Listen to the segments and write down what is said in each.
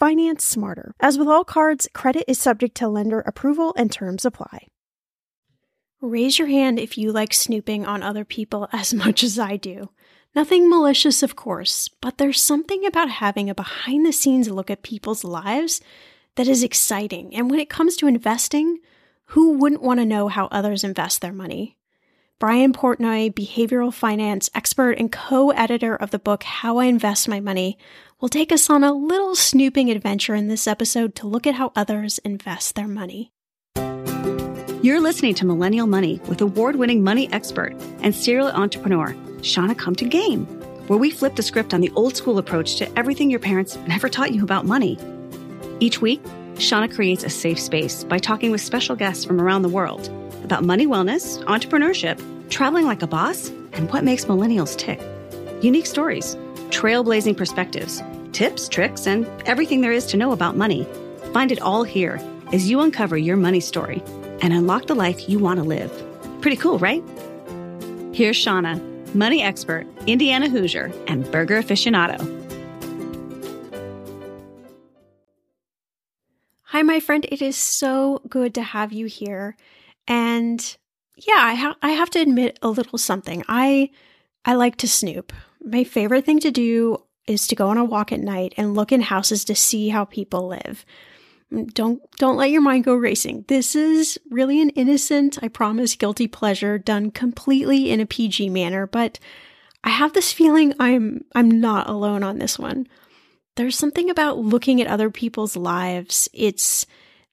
Finance smarter. As with all cards, credit is subject to lender approval and terms apply. Raise your hand if you like snooping on other people as much as I do. Nothing malicious, of course, but there's something about having a behind the scenes look at people's lives that is exciting. And when it comes to investing, who wouldn't want to know how others invest their money? Brian Portnoy, behavioral finance expert and co editor of the book How I Invest My Money, will take us on a little snooping adventure in this episode to look at how others invest their money. You're listening to Millennial Money with award winning money expert and serial entrepreneur, Shannah Compton Game, where we flip the script on the old school approach to everything your parents never taught you about money. Each week, Shannah creates a safe space by talking with special guests from around the world about money wellness, entrepreneurship, traveling like a boss, and what makes millennials tick. Unique stories, trailblazing perspectives, tips, tricks, and everything there is to know about money. Find it all here as you uncover your money story and unlock the life you want to live. Pretty cool, right? Here's Shauna, money expert, Indiana Hoosier, and burger aficionado. Hi, my friend. It is so good to have you here. And yeah, I, ha- I have to admit a little something. I I like to snoop. My favorite thing to do is to go on a walk at night and look in houses to see how people live. Mm, don't don't let your mind go racing. This is really an innocent, I promise, guilty pleasure done completely in a PG manner, but I have this feeling I'm I'm not alone on this one. There's something about looking at other people's lives. It's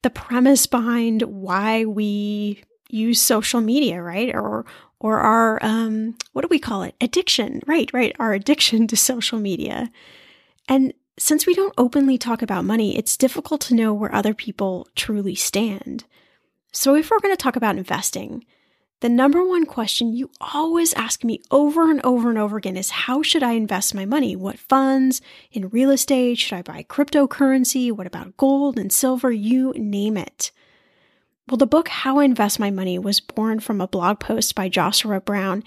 the premise behind why we use social media, right? Or or our um what do we call it? Addiction. Right, right. Our addiction to social media. And since we don't openly talk about money, it's difficult to know where other people truly stand. So if we're going to talk about investing, the number one question you always ask me over and over and over again is how should I invest my money? What funds? In real estate? Should I buy cryptocurrency? What about gold and silver? You name it. Well, the book How I Invest My Money was born from a blog post by Joshua Brown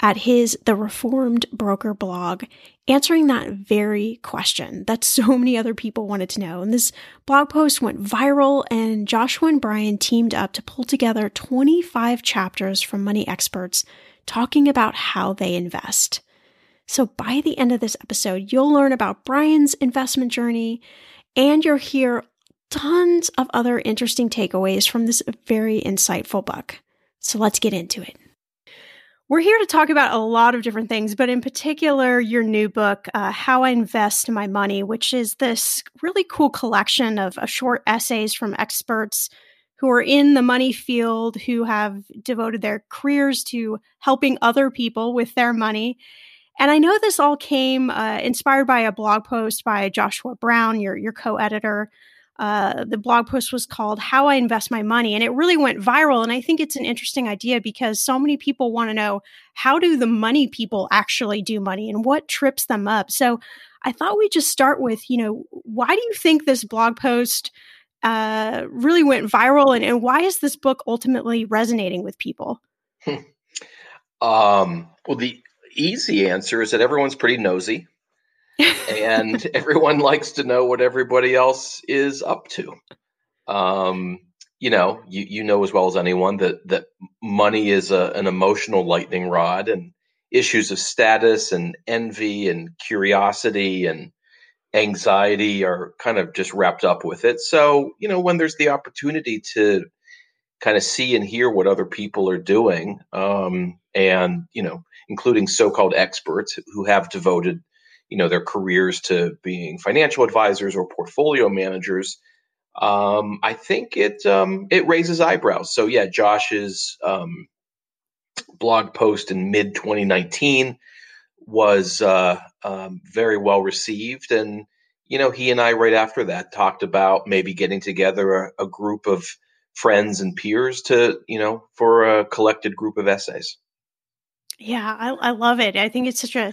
at his The Reformed Broker blog, answering that very question that so many other people wanted to know. And this blog post went viral, and Joshua and Brian teamed up to pull together 25 chapters from money experts talking about how they invest. So by the end of this episode, you'll learn about Brian's investment journey and you'll hear tons of other interesting takeaways from this very insightful book. So let's get into it. We're here to talk about a lot of different things, but in particular, your new book, uh, How I Invest My Money, which is this really cool collection of, of short essays from experts who are in the money field, who have devoted their careers to helping other people with their money. And I know this all came uh, inspired by a blog post by Joshua Brown, your, your co editor. Uh, the blog post was called How I Invest My Money, and it really went viral. And I think it's an interesting idea because so many people want to know how do the money people actually do money and what trips them up. So I thought we'd just start with, you know, why do you think this blog post uh, really went viral and, and why is this book ultimately resonating with people? um, well, the easy answer is that everyone's pretty nosy and everyone likes to know what everybody else is up to. Um, you know, you, you know as well as anyone that that money is a, an emotional lightning rod, and issues of status and envy and curiosity and anxiety are kind of just wrapped up with it. So, you know, when there's the opportunity to kind of see and hear what other people are doing, um, and you know, including so-called experts who have devoted, you know, their careers to being financial advisors or portfolio managers. Um, I think it um, it raises eyebrows. So yeah, Josh's um, blog post in mid 2019 was uh, um, very well received, and you know, he and I right after that talked about maybe getting together a, a group of friends and peers to you know for a collected group of essays. Yeah, I, I love it. I think it's such a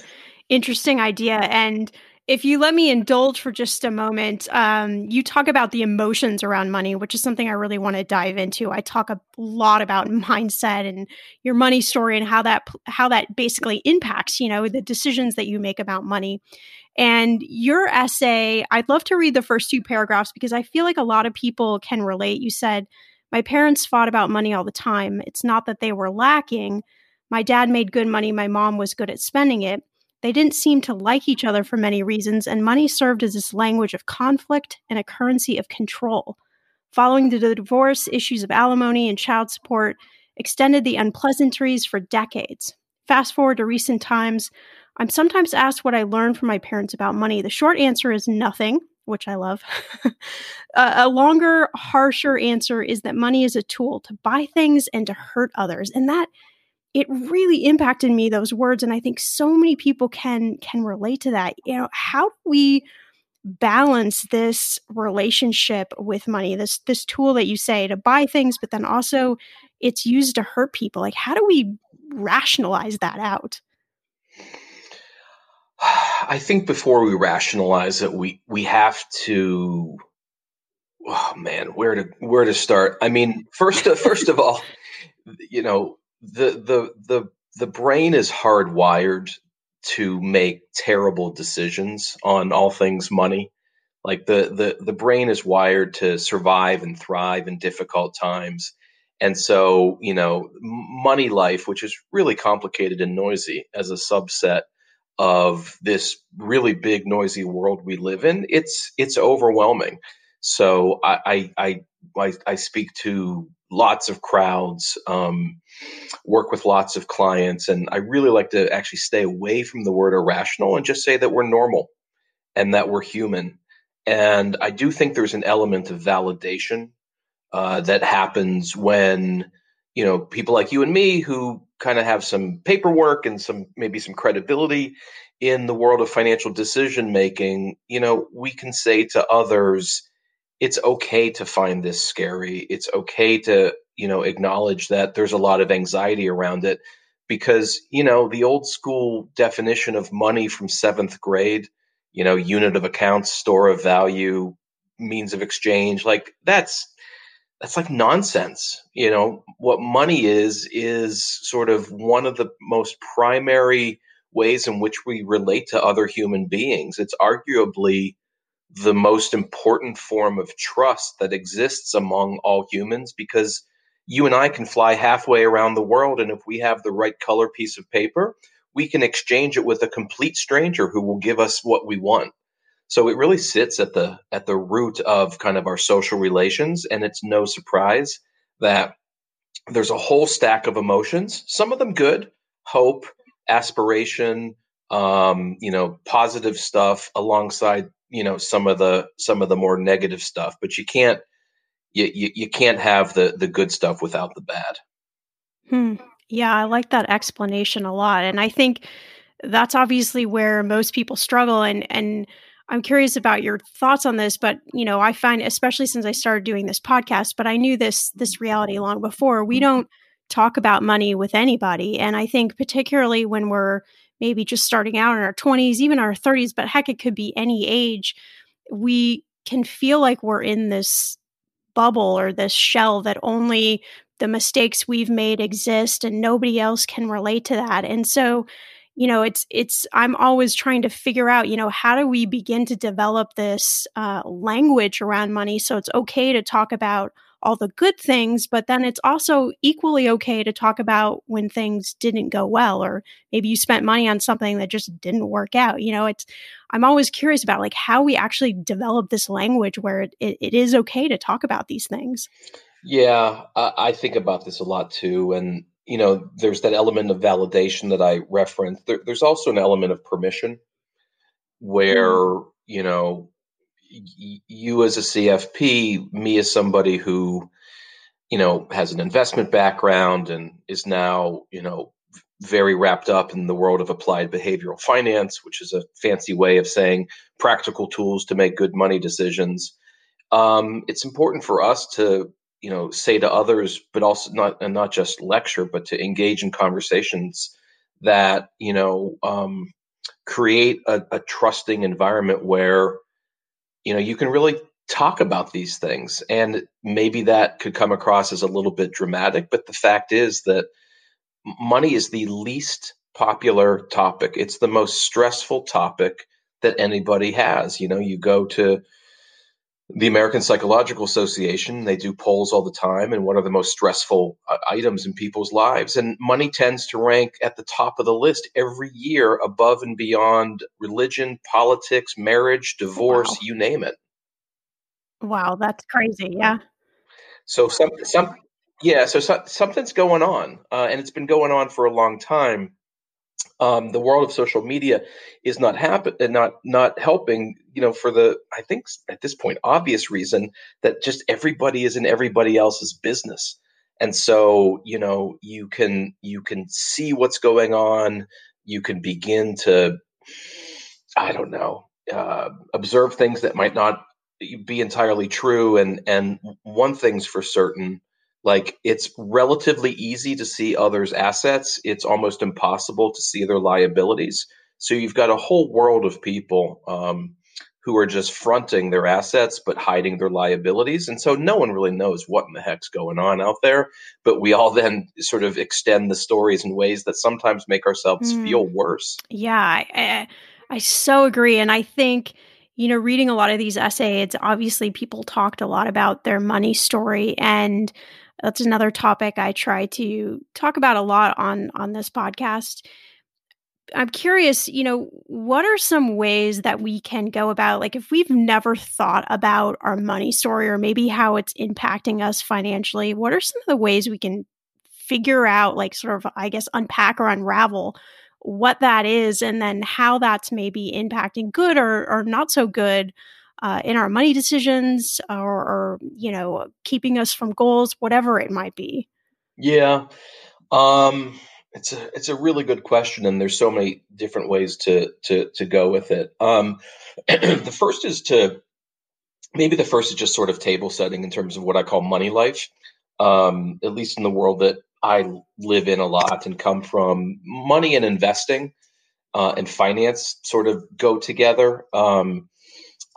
interesting idea. And if you let me indulge for just a moment, um, you talk about the emotions around money, which is something I really want to dive into. I talk a lot about mindset and your money story and how that how that basically impacts, you know, the decisions that you make about money. And your essay, I'd love to read the first two paragraphs because I feel like a lot of people can relate. You said, "My parents fought about money all the time. It's not that they were lacking." My dad made good money, my mom was good at spending it. They didn't seem to like each other for many reasons, and money served as this language of conflict and a currency of control. Following the divorce, issues of alimony and child support extended the unpleasantries for decades. Fast forward to recent times, I'm sometimes asked what I learned from my parents about money. The short answer is nothing, which I love. a longer, harsher answer is that money is a tool to buy things and to hurt others. And that it really impacted me those words and i think so many people can can relate to that. You know how do we balance this relationship with money this this tool that you say to buy things but then also it's used to hurt people? Like how do we rationalize that out? I think before we rationalize it we we have to oh man where to where to start? I mean first first of all you know the the the the brain is hardwired to make terrible decisions on all things money. Like the the the brain is wired to survive and thrive in difficult times. And so, you know, money life, which is really complicated and noisy as a subset of this really big noisy world we live in, it's it's overwhelming. So I I I, I speak to lots of crowds, um, work with lots of clients, and I really like to actually stay away from the word irrational and just say that we're normal and that we're human. And I do think there's an element of validation uh, that happens when you know people like you and me who kind of have some paperwork and some maybe some credibility in the world of financial decision making you know we can say to others it's okay to find this scary. It's okay to, you know, acknowledge that there's a lot of anxiety around it because, you know, the old school definition of money from seventh grade, you know, unit of accounts, store of value, means of exchange, like that's that's like nonsense. You know, what money is, is sort of one of the most primary ways in which we relate to other human beings. It's arguably the most important form of trust that exists among all humans because you and I can fly halfway around the world. And if we have the right color piece of paper, we can exchange it with a complete stranger who will give us what we want. So it really sits at the at the root of kind of our social relations, and it's no surprise that there's a whole stack of emotions. Some of them good, hope, aspiration, um, you know, positive stuff, alongside you know some of the some of the more negative stuff. But you can't you you, you can't have the the good stuff without the bad. Hmm. Yeah, I like that explanation a lot, and I think that's obviously where most people struggle and and I'm curious about your thoughts on this, but you know, I find especially since I started doing this podcast, but I knew this this reality long before. We don't talk about money with anybody, and I think particularly when we're maybe just starting out in our 20s, even our 30s, but heck it could be any age, we can feel like we're in this bubble or this shell that only the mistakes we've made exist and nobody else can relate to that. And so you know it's it's i'm always trying to figure out you know how do we begin to develop this uh, language around money so it's okay to talk about all the good things but then it's also equally okay to talk about when things didn't go well or maybe you spent money on something that just didn't work out you know it's i'm always curious about like how we actually develop this language where it, it, it is okay to talk about these things yeah I, I think about this a lot too and you know, there's that element of validation that I referenced. There, there's also an element of permission where, mm. you know, you as a CFP, me as somebody who, you know, has an investment background and is now, you know, very wrapped up in the world of applied behavioral finance, which is a fancy way of saying practical tools to make good money decisions. Um, it's important for us to you know say to others but also not and not just lecture but to engage in conversations that you know um, create a, a trusting environment where you know you can really talk about these things. And maybe that could come across as a little bit dramatic but the fact is that money is the least popular topic. It's the most stressful topic that anybody has. You know you go to the American Psychological Association, they do polls all the time, and one of the most stressful uh, items in people's lives? And money tends to rank at the top of the list every year, above and beyond religion, politics, marriage, divorce, wow. you name it. Wow, that's crazy. Yeah. So some some yeah, so, so something's going on, uh, and it's been going on for a long time um, the world of social media is not happen not not helping you know for the i think at this point obvious reason that just everybody is in everybody else's business. And so you know you can you can see what's going on. You can begin to i don't know uh, observe things that might not be entirely true. And and one thing's for certain like it's relatively easy to see others' assets. It's almost impossible to see their liabilities. So you've got a whole world of people um, who are just fronting their assets but hiding their liabilities. And so no one really knows what in the heck's going on out there. But we all then sort of extend the stories in ways that sometimes make ourselves mm. feel worse. Yeah, I, I so agree. And I think you know, reading a lot of these essays, obviously people talked a lot about their money story and that's another topic I try to talk about a lot on on this podcast. I'm curious, you know, what are some ways that we can go about like if we've never thought about our money story or maybe how it's impacting us financially, what are some of the ways we can figure out like sort of I guess unpack or unravel what that is and then how that's maybe impacting good or or not so good uh, in our money decisions or, or, you know, keeping us from goals, whatever it might be? Yeah. Um, it's a it's a really good question, and there's so many different ways to to to go with it. Um, the first is to maybe the first is just sort of table setting in terms of what I call money life. Um, at least in the world that I live in a lot and come from, money and investing uh, and finance sort of go together. Um,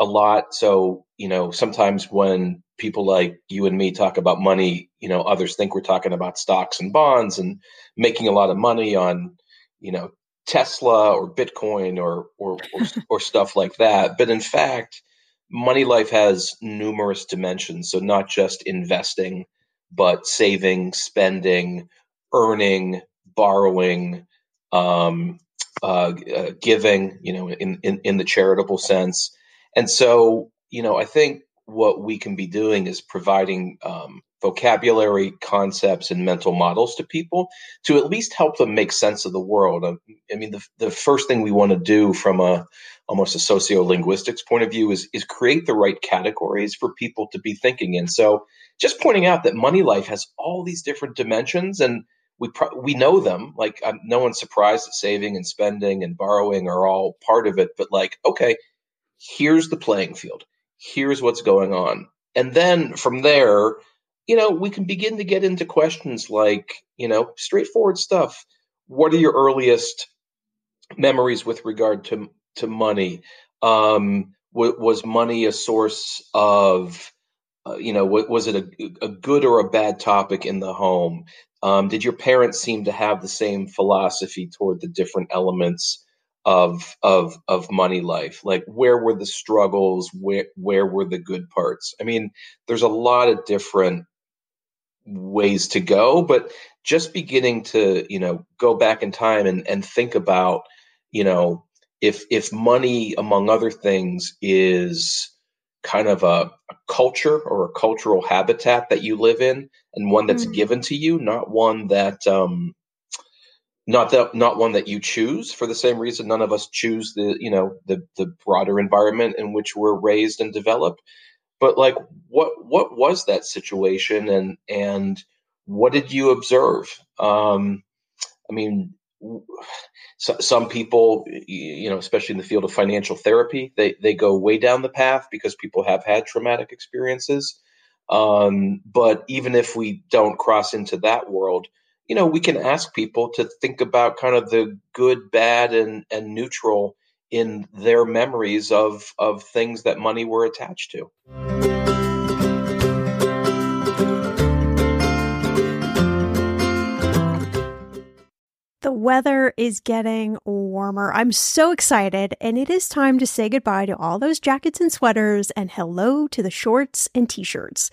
a lot. So, you know, sometimes when people like you and me talk about money, you know, others think we're talking about stocks and bonds and making a lot of money on, you know, Tesla or Bitcoin or or or, or stuff like that. But in fact, money life has numerous dimensions. So not just investing, but saving, spending, earning, borrowing, um, uh, uh, giving. You know, in, in in the charitable sense. And so, you know, I think what we can be doing is providing um, vocabulary, concepts, and mental models to people to at least help them make sense of the world. Um, I mean, the, the first thing we want to do from a almost a sociolinguistics point of view is is create the right categories for people to be thinking in. So, just pointing out that money life has all these different dimensions, and we pro- we know them. Like, no one's surprised that saving and spending and borrowing are all part of it. But like, okay, here's the playing field. Here's what's going on. And then from there, you know, we can begin to get into questions like, you know, straightforward stuff. What are your earliest memories with regard to to money? Um, w- was money a source of, uh, you know, w- was it a, a good or a bad topic in the home? Um, did your parents seem to have the same philosophy toward the different elements of of of money life? Like, where were the struggles? Where where were the good parts? I mean, there's a lot of different ways to go, but just beginning to, you know, go back in time and, and think about, you know, if if money, among other things, is kind of a, a culture or a cultural habitat that you live in and one that's mm. given to you, not one that um not that not one that you choose for the same reason none of us choose the you know the the broader environment in which we're raised and developed. But like what what was that situation and and what did you observe? Um i mean so, some people you know especially in the field of financial therapy they they go way down the path because people have had traumatic experiences. Um but even if we don't cross into that world you know we can ask people to think about kind of the good bad and and neutral in their memories of of things that money were attached to. The weather is getting warmer. I'm so excited, and it is time to say goodbye to all those jackets and sweaters and hello to the shorts and t shirts.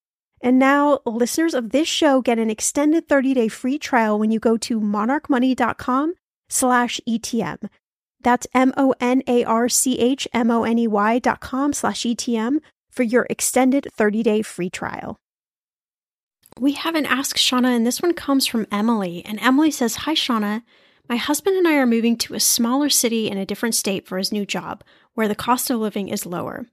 And now listeners of this show get an extended 30-day free trial when you go to monarchmoney.com slash ETM. That's M-O-N-A-R-C-H-M-O-N-E-Y dot com slash ETM for your extended 30-day free trial. We have an Ask Shauna, and this one comes from Emily. And Emily says, Hi, Shauna. My husband and I are moving to a smaller city in a different state for his new job, where the cost of living is lower.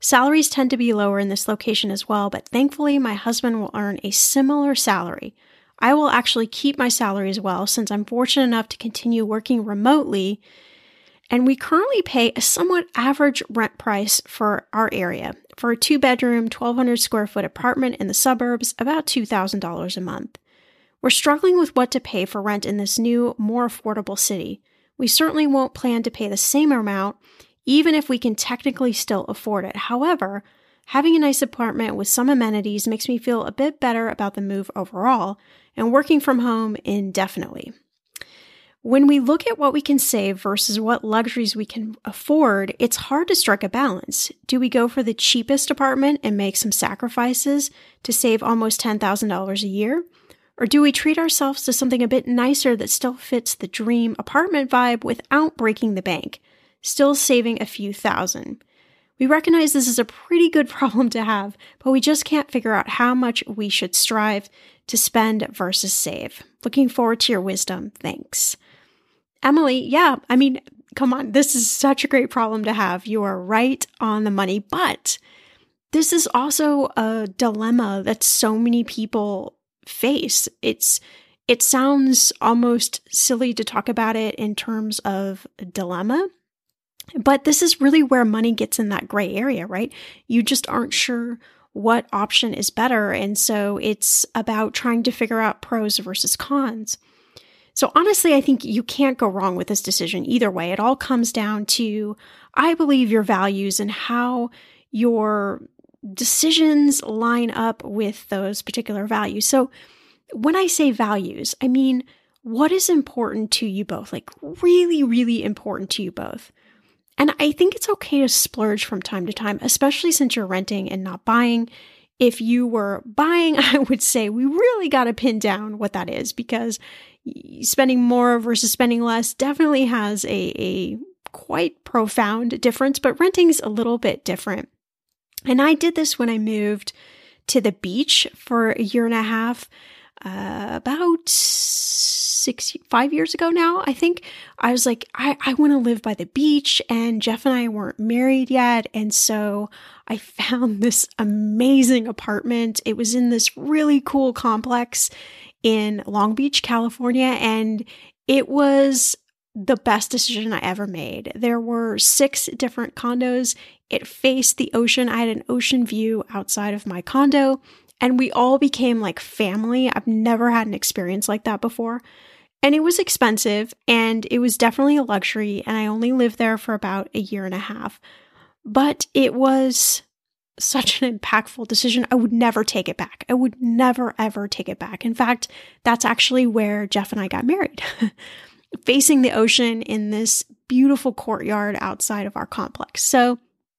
Salaries tend to be lower in this location as well, but thankfully, my husband will earn a similar salary. I will actually keep my salary as well since I'm fortunate enough to continue working remotely. And we currently pay a somewhat average rent price for our area. For a two bedroom, 1,200 square foot apartment in the suburbs, about $2,000 a month. We're struggling with what to pay for rent in this new, more affordable city. We certainly won't plan to pay the same amount even if we can technically still afford it. However, having a nice apartment with some amenities makes me feel a bit better about the move overall, and working from home indefinitely. When we look at what we can save versus what luxuries we can afford, it's hard to strike a balance. Do we go for the cheapest apartment and make some sacrifices to save almost $10,000 a year? Or do we treat ourselves to something a bit nicer that still fits the dream apartment vibe without breaking the bank? Still saving a few thousand. We recognize this is a pretty good problem to have, but we just can't figure out how much we should strive to spend versus save. Looking forward to your wisdom. Thanks. Emily, yeah, I mean, come on, this is such a great problem to have. You are right on the money, but this is also a dilemma that so many people face. It's it sounds almost silly to talk about it in terms of a dilemma, but this is really where money gets in that gray area, right? You just aren't sure what option is better. And so it's about trying to figure out pros versus cons. So honestly, I think you can't go wrong with this decision either way. It all comes down to, I believe, your values and how your decisions line up with those particular values. So when I say values, I mean, what is important to you both? Like, really, really important to you both. And I think it's okay to splurge from time to time, especially since you're renting and not buying. If you were buying, I would say we really got to pin down what that is because spending more versus spending less definitely has a, a quite profound difference, but renting's a little bit different. And I did this when I moved to the beach for a year and a half, uh, about six, five years ago now, I think. I was like, I, I want to live by the beach. And Jeff and I weren't married yet. And so I found this amazing apartment. It was in this really cool complex in Long Beach, California. And it was the best decision I ever made. There were six different condos. It faced the ocean. I had an ocean view outside of my condo, and we all became like family. I've never had an experience like that before. And it was expensive, and it was definitely a luxury. And I only lived there for about a year and a half. But it was such an impactful decision. I would never take it back. I would never, ever take it back. In fact, that's actually where Jeff and I got married, facing the ocean in this beautiful courtyard outside of our complex. So,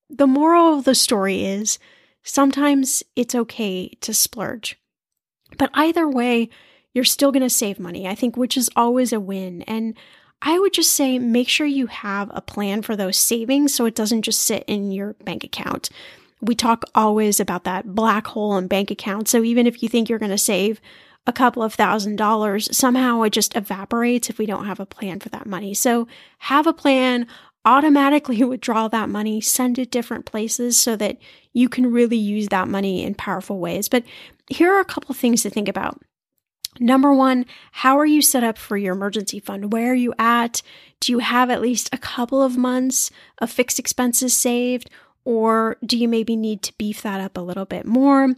the moral of the story is sometimes it's okay to splurge. But either way, you're still going to save money, I think, which is always a win. And I would just say make sure you have a plan for those savings so it doesn't just sit in your bank account we talk always about that black hole in bank accounts. So even if you think you're going to save a couple of thousand dollars, somehow it just evaporates if we don't have a plan for that money. So have a plan, automatically withdraw that money, send it different places so that you can really use that money in powerful ways. But here are a couple things to think about. Number one, how are you set up for your emergency fund? Where are you at? Do you have at least a couple of months of fixed expenses saved? Or do you maybe need to beef that up a little bit more?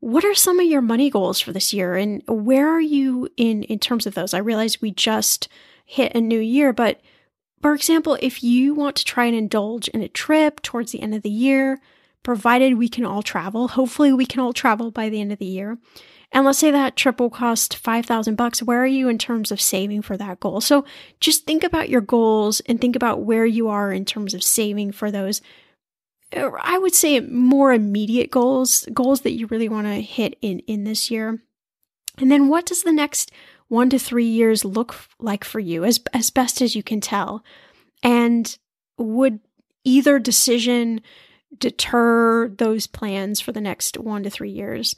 What are some of your money goals for this year and where are you in in terms of those? I realize we just hit a new year, but for example, if you want to try and indulge in a trip towards the end of the year, provided we can all travel, hopefully we can all travel by the end of the year. And let's say that trip will cost 5000 bucks. Where are you in terms of saving for that goal? So just think about your goals and think about where you are in terms of saving for those I would say more immediate goals, goals that you really want to hit in in this year. And then what does the next 1 to 3 years look like for you as as best as you can tell? And would either decision deter those plans for the next 1 to 3 years?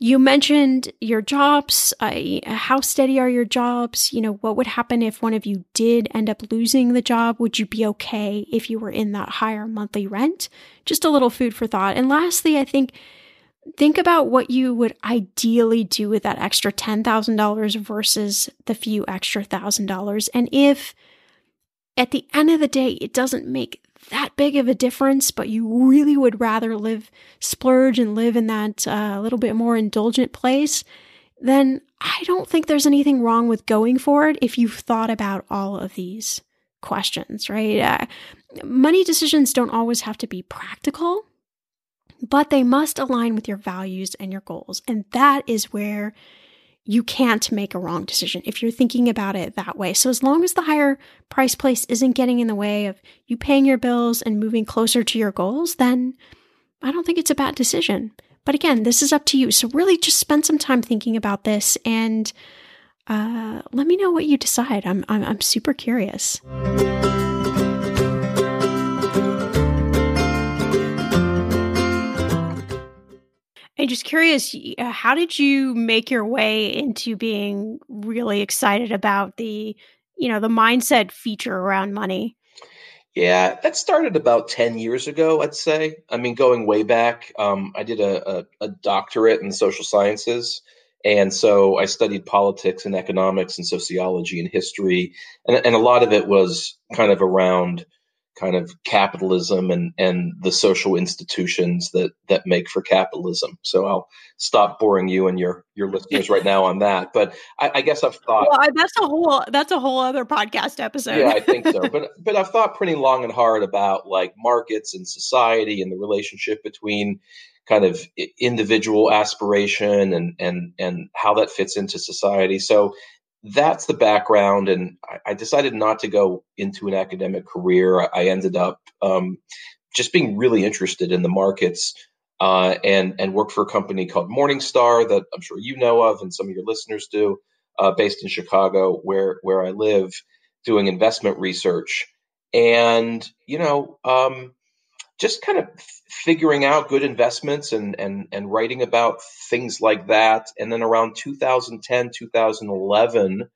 You mentioned your jobs. Uh, how steady are your jobs? You know, what would happen if one of you did end up losing the job? Would you be okay if you were in that higher monthly rent? Just a little food for thought. And lastly, I think think about what you would ideally do with that extra $10,000 versus the few extra thousand dollars. And if at the end of the day, it doesn't make that big of a difference, but you really would rather live, splurge and live in that uh, little bit more indulgent place, then I don't think there's anything wrong with going for it if you've thought about all of these questions, right? Uh, money decisions don't always have to be practical, but they must align with your values and your goals. And that is where you can't make a wrong decision if you're thinking about it that way. So, as long as the higher price place isn't getting in the way of you paying your bills and moving closer to your goals, then I don't think it's a bad decision. But again, this is up to you. So, really just spend some time thinking about this and uh, let me know what you decide. I'm, I'm, I'm super curious. I'm just curious, uh, how did you make your way into being really excited about the, you know, the mindset feature around money? Yeah, that started about 10 years ago, I'd say. I mean, going way back, um, I did a, a, a doctorate in social sciences. And so I studied politics and economics and sociology and history. And, and a lot of it was kind of around kind of capitalism and and the social institutions that that make for capitalism. So I'll stop boring you and your your listeners right now on that. But I, I guess I've thought well, that's a whole that's a whole other podcast episode. yeah, I think so. But but I've thought pretty long and hard about like markets and society and the relationship between kind of individual aspiration and and and how that fits into society. So that's the background, and I, I decided not to go into an academic career. I, I ended up um, just being really interested in the markets. Uh, and and worked for a company called Morningstar that I'm sure you know of, and some of your listeners do, uh, based in Chicago, where where I live, doing investment research. And you know, um, just kind of figuring out good investments and and and writing about things like that. And then around 2010 2011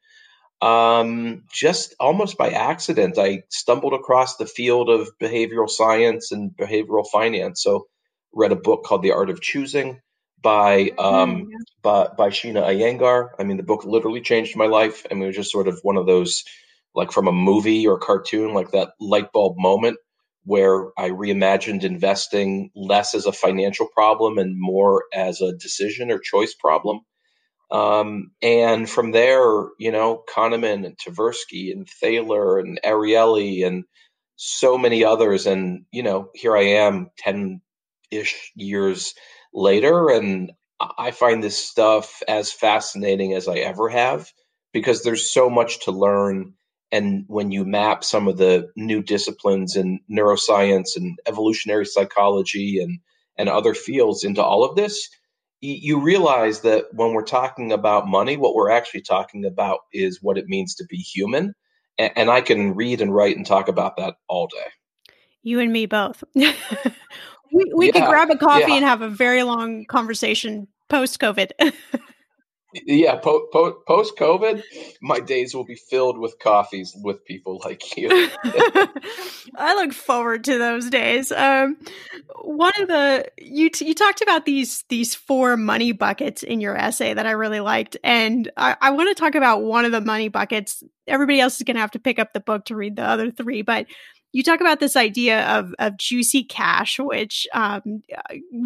um, just almost by accident i stumbled across the field of behavioral science and behavioral finance. So read a book called the art of choosing by um, mm-hmm. by, by sheena iyengar. I mean the book literally changed my life. I mean, it was just sort of one of those like from a movie or cartoon like that light bulb moment where I reimagined investing less as a financial problem and more as a decision or choice problem. Um, and from there, you know, Kahneman and Tversky and Thaler and Ariely and so many others. And, you know, here I am 10 ish years later. And I find this stuff as fascinating as I ever have because there's so much to learn and when you map some of the new disciplines in neuroscience and evolutionary psychology and and other fields into all of this you realize that when we're talking about money what we're actually talking about is what it means to be human. And, i can read and write and talk about that all day. You and me both. We, we yeah, could grab a coffee yeah. and have a very long conversation post covid yeah po- po- post covid my days will be filled with coffees with people like you. I look forward to those days. Um, one of the you t- you talked about these these four money buckets in your essay that i really liked and i, I want to talk about one of the money buckets. Everybody else is going to have to pick up the book to read the other three but you talk about this idea of of juicy cash, which um,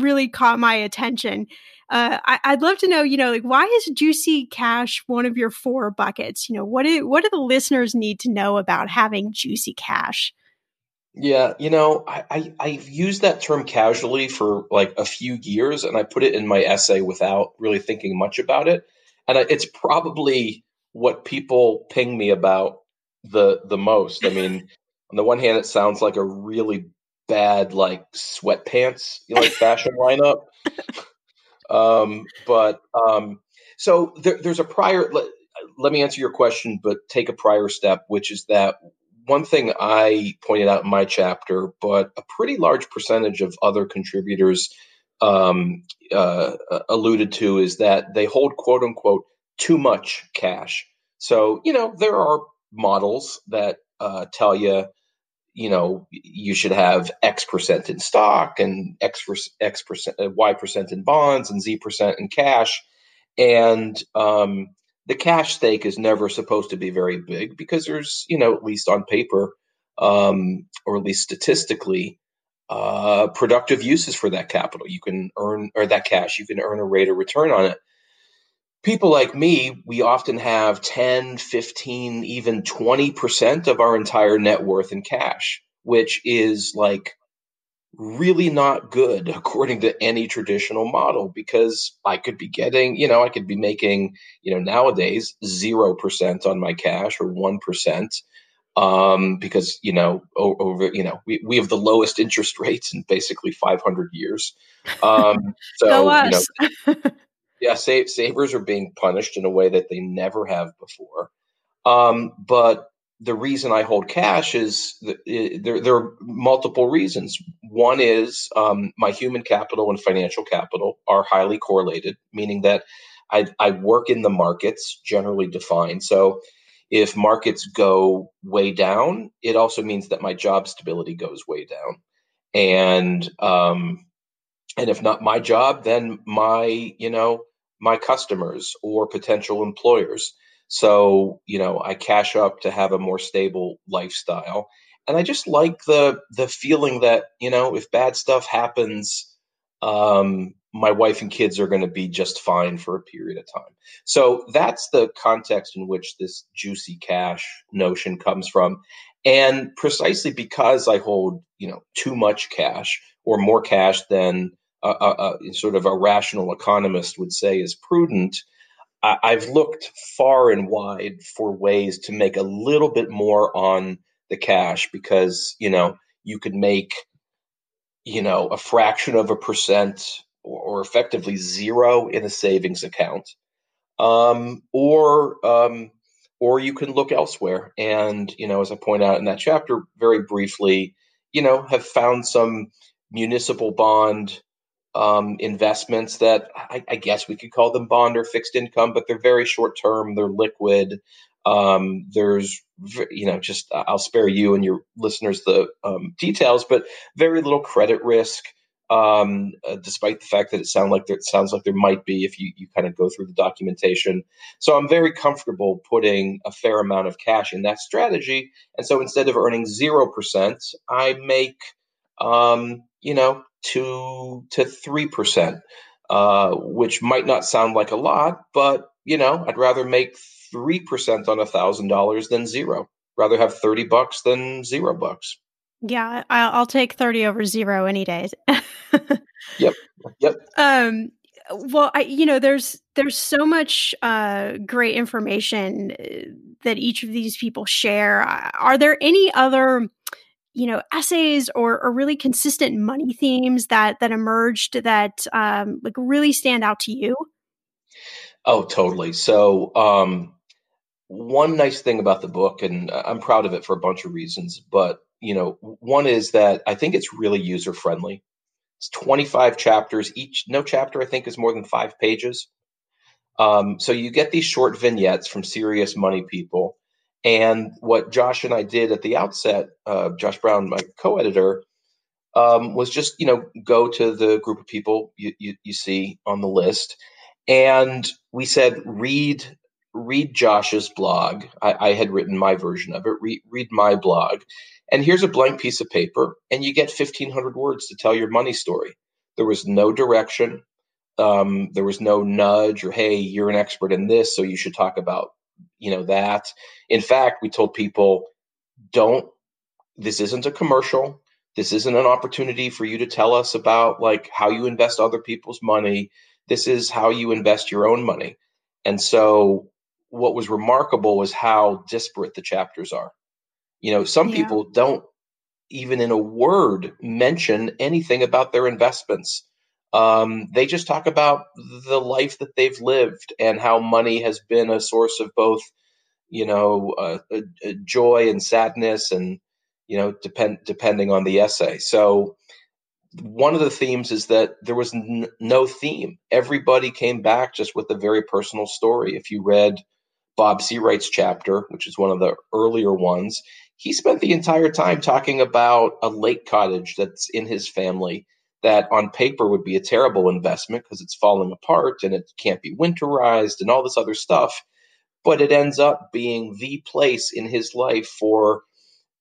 really caught my attention. Uh, I, would love to know, you know, like why is juicy cash one of your four buckets? You know, what do what do the listeners need to know about having juicy cash? Yeah, you know, I, I have used that term casually for like a few years, and I put it in my essay without really thinking much about it, and it's probably what people ping me about the the most. I mean, on the one hand, it sounds like a really bad like sweatpants like fashion lineup. Um, but um, so there, there's a prior. Let, let me answer your question, but take a prior step, which is that one thing I pointed out in my chapter, but a pretty large percentage of other contributors um, uh, alluded to is that they hold quote unquote too much cash. So, you know, there are models that uh, tell you you know you should have x percent in stock and x x percent uh, y percent in bonds and z percent in cash. And um, the cash stake is never supposed to be very big because there's you know at least on paper um, or at least statistically uh, productive uses for that capital. You can earn or that cash you can earn a rate of return on it people like me, we often have 10, 15, even 20% of our entire net worth in cash, which is like really not good according to any traditional model because I could be getting, you know, I could be making, you know, nowadays 0% on my cash or 1%. Um, because you know, over you know, we, we have the lowest interest rates in basically 500 years. Um, so you know, yeah, save, savers are being punished in a way that they never have before. Um, but the reason I hold cash is there, there are multiple reasons. One is um, my human capital and financial capital are highly correlated, meaning that I, I work in the markets, generally defined. So if markets go way down, it also means that my job stability goes way down. And um, and if not my job, then my you know my customers or potential employers. So, you know, I cash up to have a more stable lifestyle. and I just like the the feeling that you know if bad stuff happens, um, my wife and kids are going to be just fine for a period of time. So that's the context in which this juicy cash notion comes from. And precisely because I hold, you know, too much cash or more cash than a, a, sort of a rational economist would say is prudent, I, I've looked far and wide for ways to make a little bit more on the cash because, you know, you could make, you know, a fraction of a percent or, or effectively zero in a savings account. Um, or um, or you can look elsewhere. And you know, as I point out in that chapter, very briefly, you know, have found some municipal bond um, investments that I, I, guess we could call them bond or fixed income, but they're very short term. They're liquid. Um, there's, you know, just I'll spare you and your listeners the um, details, but very little credit risk um, uh, despite the fact that it sound like there, it sounds like there might be if you, you kind of go through the documentation. So I'm very comfortable putting a fair amount of cash in that strategy. And so instead of earning zero percent, I make um, you know two to three percent, uh, which might not sound like a lot, but you know I'd rather make three percent on a thousand dollars than zero. Rather have thirty bucks than zero bucks. Yeah, I'll, take 30 over zero any day. yep. Yep. Um, well, I, you know, there's there's so much uh, great information uh, that each of these people share. Are there any other, you know, essays or, or really consistent money themes that that emerged that um, like really stand out to you? Oh, totally. So, um, one nice thing about the book, and I'm proud of it for a bunch of reasons, but you know, one is that I think it's really user friendly. It's 25 chapters each. No chapter, I think, is more than five pages. Um, so you get these short vignettes from serious money people. And what Josh and I did at the outset, uh, Josh Brown, my co-editor, um, was just you know go to the group of people you, you, you see on the list, and we said read read Josh's blog. I, I, had written my version of it. Read, read my blog, and here's a blank piece of paper, and you get 1,500 words to tell your money story. There was no direction. Um, there was no nudge or, hey, you're an expert in this, so you should talk about, you know, that. In fact, we told people, don't, this isn't a commercial. This isn't an opportunity for you to tell us about like how you invest other people's money. This is how you invest your own money. And so what was remarkable was how disparate the chapters are. You know, some yeah. people don't even in a word mention anything about their investments. Um, they just talk about the life that they've lived and how money has been a source of both, you know, uh, joy and sadness, and you know, depend depending on the essay. So, one of the themes is that there was n- no theme. Everybody came back just with a very personal story. If you read Bob Seawright's chapter, which is one of the earlier ones, he spent the entire time talking about a lake cottage that's in his family that on paper would be a terrible investment because it's falling apart and it can't be winterized and all this other stuff. But it ends up being the place in his life for,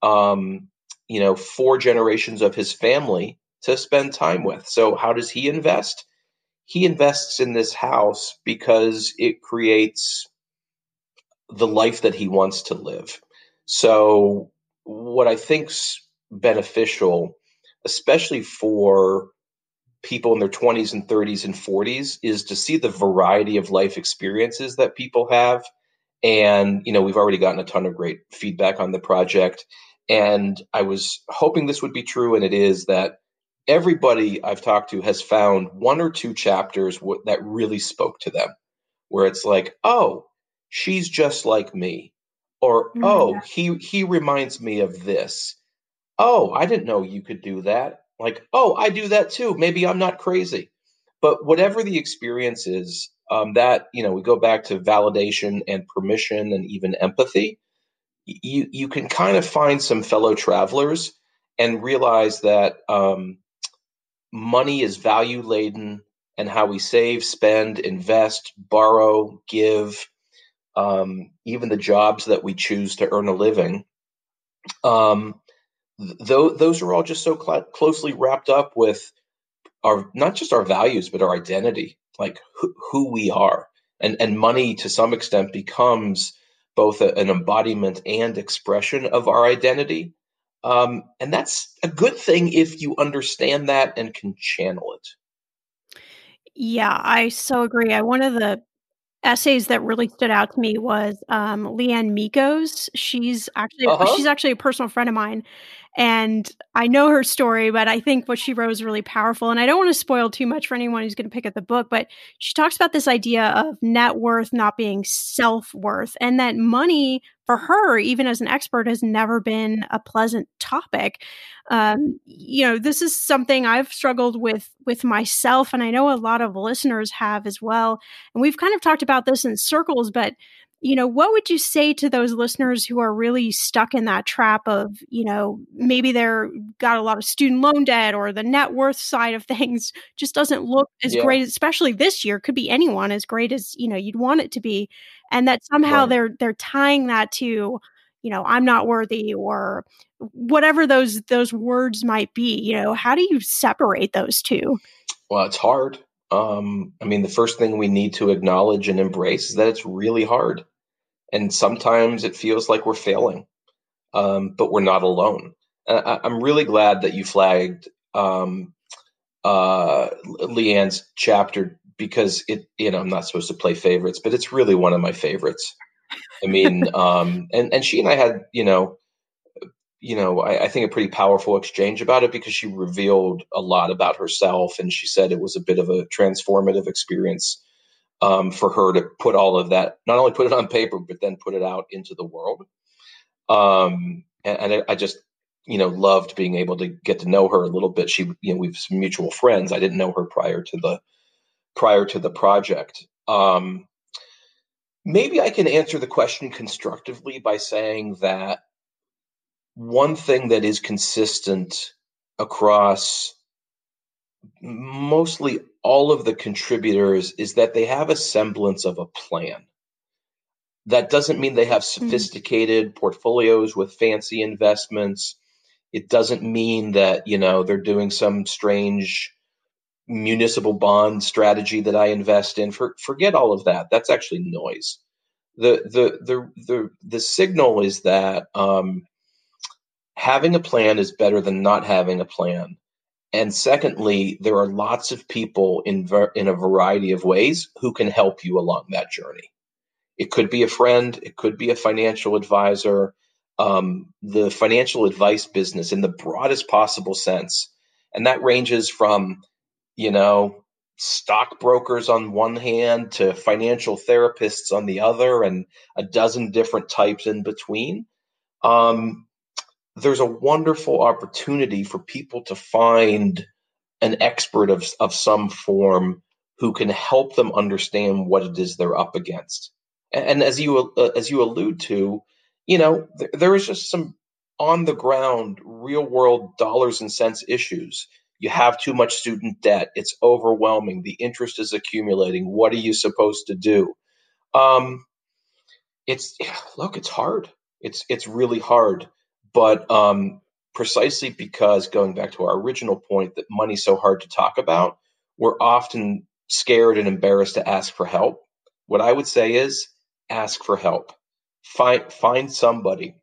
um, you know, four generations of his family to spend time with. So, how does he invest? He invests in this house because it creates the life that he wants to live. So, what I think's beneficial, especially for people in their 20s and 30s and 40s, is to see the variety of life experiences that people have. And, you know, we've already gotten a ton of great feedback on the project. And I was hoping this would be true, and it is that everybody I've talked to has found one or two chapters w- that really spoke to them, where it's like, oh, she's just like me or mm-hmm. oh he he reminds me of this oh i didn't know you could do that. Like oh i do that too. Maybe i'm not crazy. But whatever the experience is um, that you know we go back to validation and permission and even empathy you you can kind of find some fellow travelers and realize that um, money is value laden and how we save spend invest borrow give um, even the jobs that we choose to earn a living, um, th- those are all just so cl- closely wrapped up with our not just our values but our identity like wh- who we are. And and money to some extent becomes both a, an embodiment and expression of our identity. Um, and that's a good thing if you understand that and can channel it. Yeah i so agree. I one of the essays that really stood out to me was um, Leanne Meekos. She's actually uh-huh. she's actually a personal friend of mine, and I know her story, but I think what she wrote is really powerful. And I don't want to spoil too much for anyone who's going to pick up the book, but she talks about this idea of net worth not being self worth, and that money for her, even as an expert, has never been a pleasant topic. Um, you know, this is something I've struggled with with myself, and I know a lot of listeners have as well. And we've kind of talked about this in circles, but you know, what would you say to those listeners who are really stuck in that trap of, you know, maybe they're got a lot of student loan debt or the net worth side of things just doesn't look as yeah. great, especially this year, could be anyone as great as, you know, you'd want it to be. And that somehow right. they're they're tying that to, you know, I'm not worthy or whatever those those words might be, you know, how do you separate those two? Well, it's hard. Um, I mean, the first thing we need to acknowledge and embrace is that it's really hard and sometimes it feels like we're failing, um, but we're not alone. I, am really glad that you flagged um, uh, Leanne's chapter because it, you know, I'm not supposed to play favorites, but it's really one of my favorites. I mean, um, and and she and I had, you know, you know, I, I, think a pretty powerful exchange about it because she revealed a lot about herself, and she said it was a bit of a transformative experience um, for her to put all of that, not only put it on paper, but then put it out into the world. Um, and, and I, just, you know, loved being able to get to know her a little bit. She, you know, we've mutual friends. I didn't know her prior to the prior to the project. Um, maybe I can answer the question constructively by saying that one thing that is consistent across mostly all of the contributors is that they have a semblance of a plan. That doesn't mean they have hmm. sophisticated mm-hmm. portfolios with fancy investments. It doesn't mean that, you know, they're doing some strange municipal bond strategy that I invest in. For, forget all of that. That's actually noise. The the the the the signal is that um, having a plan is better than not having a plan and secondly, there are lots of people in ver- in a variety of ways who can help you along that journey. It could be a friend, it could be a financial advisor, um, the financial advice business in the broadest possible sense, and that ranges from, you know, stockbrokers on one hand to financial therapists on the other, and a dozen different types in between. Um, there's a wonderful opportunity for people to find an expert of, of some form who can help them understand what it is they're up against. And, and as you uh, as you allude to, you know, th- there is just some on the ground, real world dollars and cents issues. You have too much student debt. It's overwhelming. The interest is accumulating. What are you supposed to do? Um, it's look, it's hard. It's it's really hard. But um, precisely because going back to our original point that money's so hard to talk about, we're often scared and embarrassed to ask for help. What I would say is ask for help. Find find somebody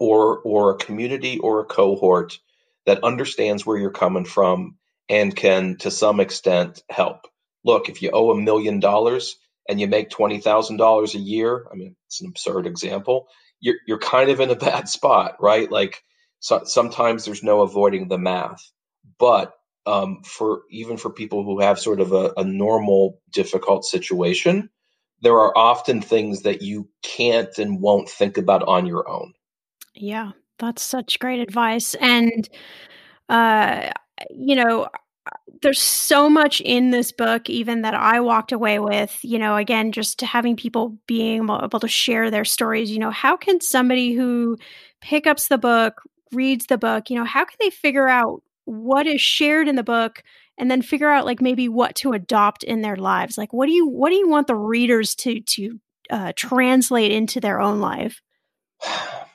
or or a community or a cohort that understands where you're coming from and can to some extent help. Look, if you owe a million dollars and you make $20,000 a year, I mean, it's an absurd example you're you're kind of in a bad spot, right? Like so, sometimes there's no avoiding the math, but um, for even for people who have sort of a, a normal difficult situation, there are often things that you can't and won't think about on your own. Yeah, that's such great advice, and uh, you know, there's so much in this book even that i walked away with you know again just having people being able to share their stories you know how can somebody who picks the book reads the book you know how can they figure out what is shared in the book and then figure out like maybe what to adopt in their lives like what do you what do you want the readers to to uh, translate into their own life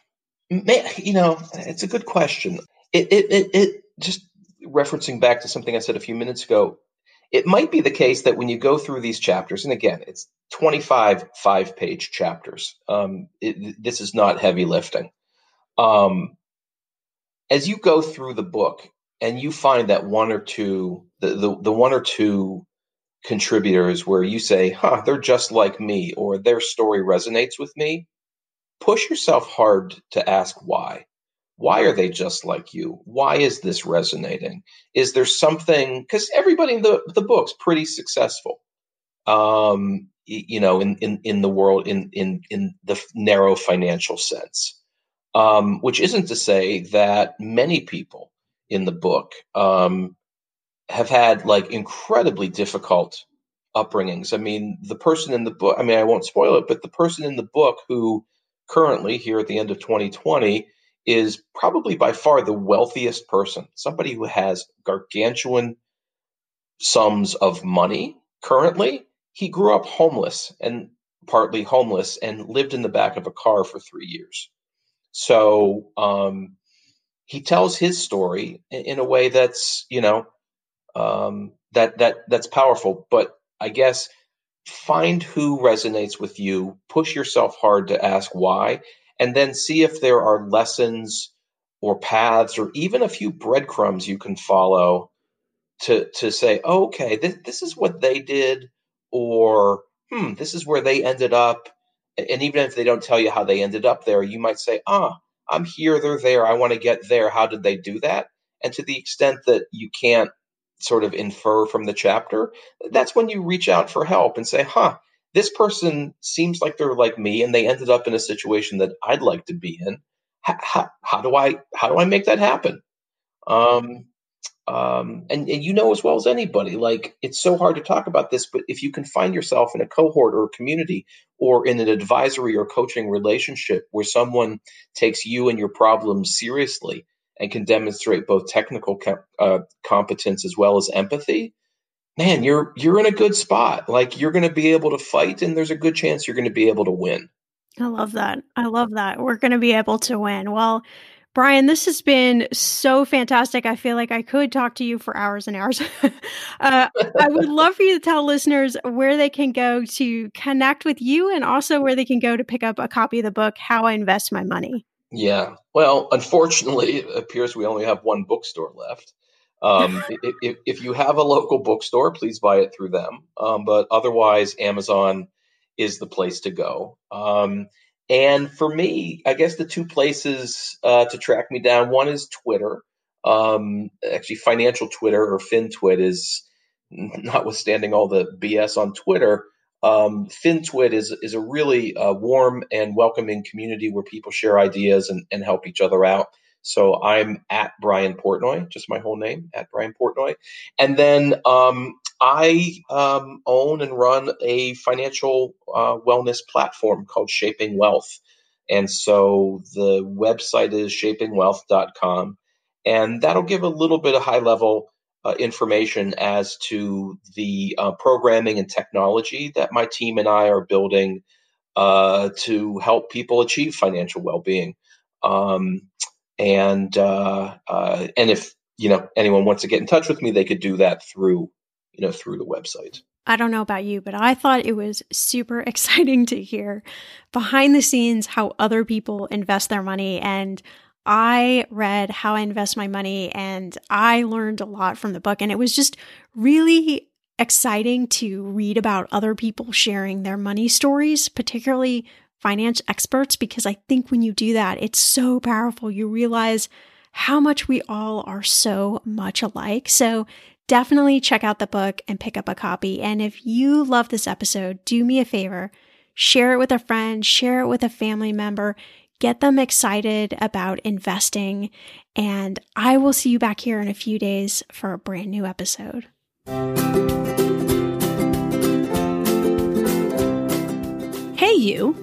you know, it's a good question. It, it, it, it just referencing back to something I said a few minutes ago, it might be the case that when you go through these chapters, and again, it's 25 five page chapters. Um, it, this is not heavy lifting. Um, as you go through the book and you find that one or two, the, the, the one or two contributors where you say, huh, they're just like me, or their story resonates with me, push yourself hard to ask why. Why are they just like you? Why is this resonating? Is there something? Because everybody in the, the book's pretty successful, um, you know, in, in, in the world, in, in, in the narrow financial sense. Um, which isn't to say that many people in the book um, have had like incredibly difficult upbringings. I mean, the person in the book, I mean, I won't spoil it, but the person in the book who currently, here at the end of 2020, is probably by far the wealthiest person, somebody who has gargantuan sums of money currently. He grew up homeless and partly homeless and lived in the back of a car for three years. So um, he tells his story in, a way that's, you know, um, that that that's powerful. But I guess find who resonates with you, push yourself hard to ask why, and then see if there are lessons or paths or even a few breadcrumbs you can follow to to say, oh, okay, this, this is what they did, or hmm, this is where they ended up. And even if they don't tell you how they ended up there, you might say, ah, I'm here, they're there, I want to get there. How did they do that? And to the extent that you can't sort of infer from the chapter, that's when you reach out for help and say, huh, this person seems like they're like me and they ended up in a situation that I'd like to be in. How, how, how do I how do I make that happen? Um, um, and, and you know as well as anybody, like it's so hard to talk about this, but if you can find yourself in a cohort or a community or in an advisory or coaching relationship where someone takes you and your problems seriously and can demonstrate both technical uh, competence as well as empathy, man, you're you're in a good spot. Like you're going to be able to fight, and there's a good chance you're going to be able to win. I love that. I love that. We're going to be able to win. Well, Brian, this has been so fantastic. I feel like I could talk to you for hours and hours. uh, I would love for you to tell listeners where they can go to connect with you and also where they can go to pick up a copy of the book, How I Invest My Money. Yeah. Well, unfortunately, it appears we only have one bookstore left. Um, if, if, you have a local bookstore, please buy it through them. Um, but otherwise, Amazon is the place to go. Um, and for me, I guess the two places uh, to track me down one is Twitter. Um, actually, financial Twitter or FinTwit is, notwithstanding all the BS on Twitter, um, FinTwit is is a really uh, warm and welcoming community where people share ideas and, and help each other out. So I'm at Brian Portnoy, just my whole name, at Brian Portnoy. And then um, I um, own and run a financial uh, wellness platform called Shaping Wealth. And so the website is shapingwealth.com. And that'll give a little bit of high level uh, information as to the uh, programming and technology that my team and I are building uh, to help people achieve financial well being. Um, and uh, uh, and if you know anyone wants to get in touch with me, they could do that through you know through the website. I don't know about you, but I thought it was super exciting to hear behind the scenes how other people invest their money. And I read How I Invest My Money and I learned a lot from the book. And it was just really exciting to read about other people sharing their money stories, particularly finance experts, because I think when you do that, it's so powerful. You realize how much we all are so much alike. So definitely check out the book and pick up a copy. And if you love this episode, do me a favor, share it with a friend, share it with a family member, get them excited about investing. And I will see you back here in a few days for a brand new episode. Hey, you.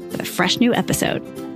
with a fresh new episode.